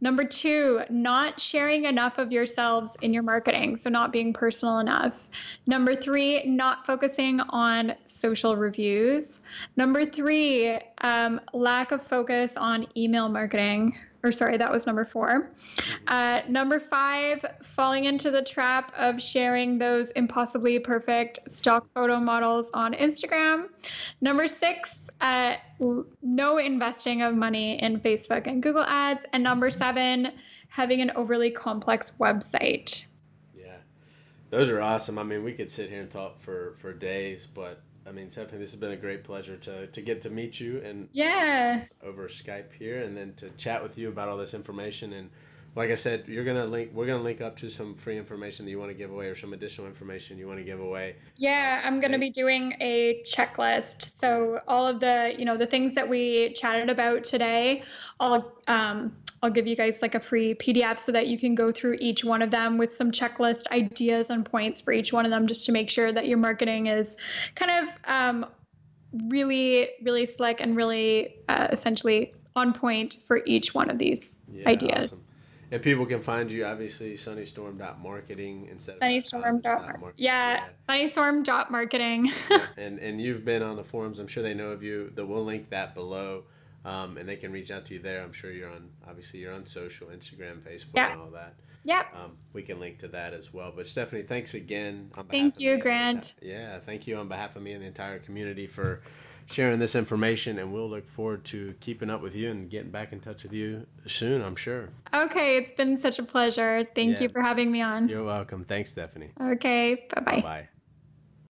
Number two, not sharing enough of yourselves in your marketing, so not being personal enough. Number three, not focusing on social reviews. Number three, um, lack of focus on email marketing. Or sorry, that was number four. Uh, number five, falling into the trap of sharing those impossibly perfect stock photo models on Instagram. Number six, uh, no investing of money in Facebook and Google ads. And number seven, having an overly complex website.
Yeah, those are awesome. I mean, we could sit here and talk for, for days, but I mean, Stephanie, this has been a great pleasure to, to get to meet you and
yeah
over Skype here, and then to chat with you about all this information and like I said, you're gonna link. We're gonna link up to some free information that you want to give away, or some additional information you want to give away.
Yeah, I'm gonna be doing a checklist. So all of the, you know, the things that we chatted about today, I'll um, I'll give you guys like a free PDF so that you can go through each one of them with some checklist ideas and points for each one of them, just to make sure that your marketing is kind of um, really, really slick and really uh, essentially on point for each one of these yeah, ideas.
Awesome. And people can find you obviously sunnystorm.marketing instead of
sunnystorm. Dot, yeah, yeah, sunnystorm.marketing. yeah,
and and you've been on the forums. I'm sure they know of you. That we'll link that below, um, and they can reach out to you there. I'm sure you're on obviously you're on social, Instagram, Facebook, yeah. and all that.
Yep.
Um, we can link to that as well. But Stephanie, thanks again.
thank you, Grant.
Yeah, thank you on behalf of me and the entire community for sharing this information, and we'll look forward to keeping up with you and getting back in touch with you soon, I'm sure.
Okay, it's been such a pleasure. Thank yeah. you for having me on.
You're welcome. Thanks, Stephanie.
Okay, bye bye. Bye.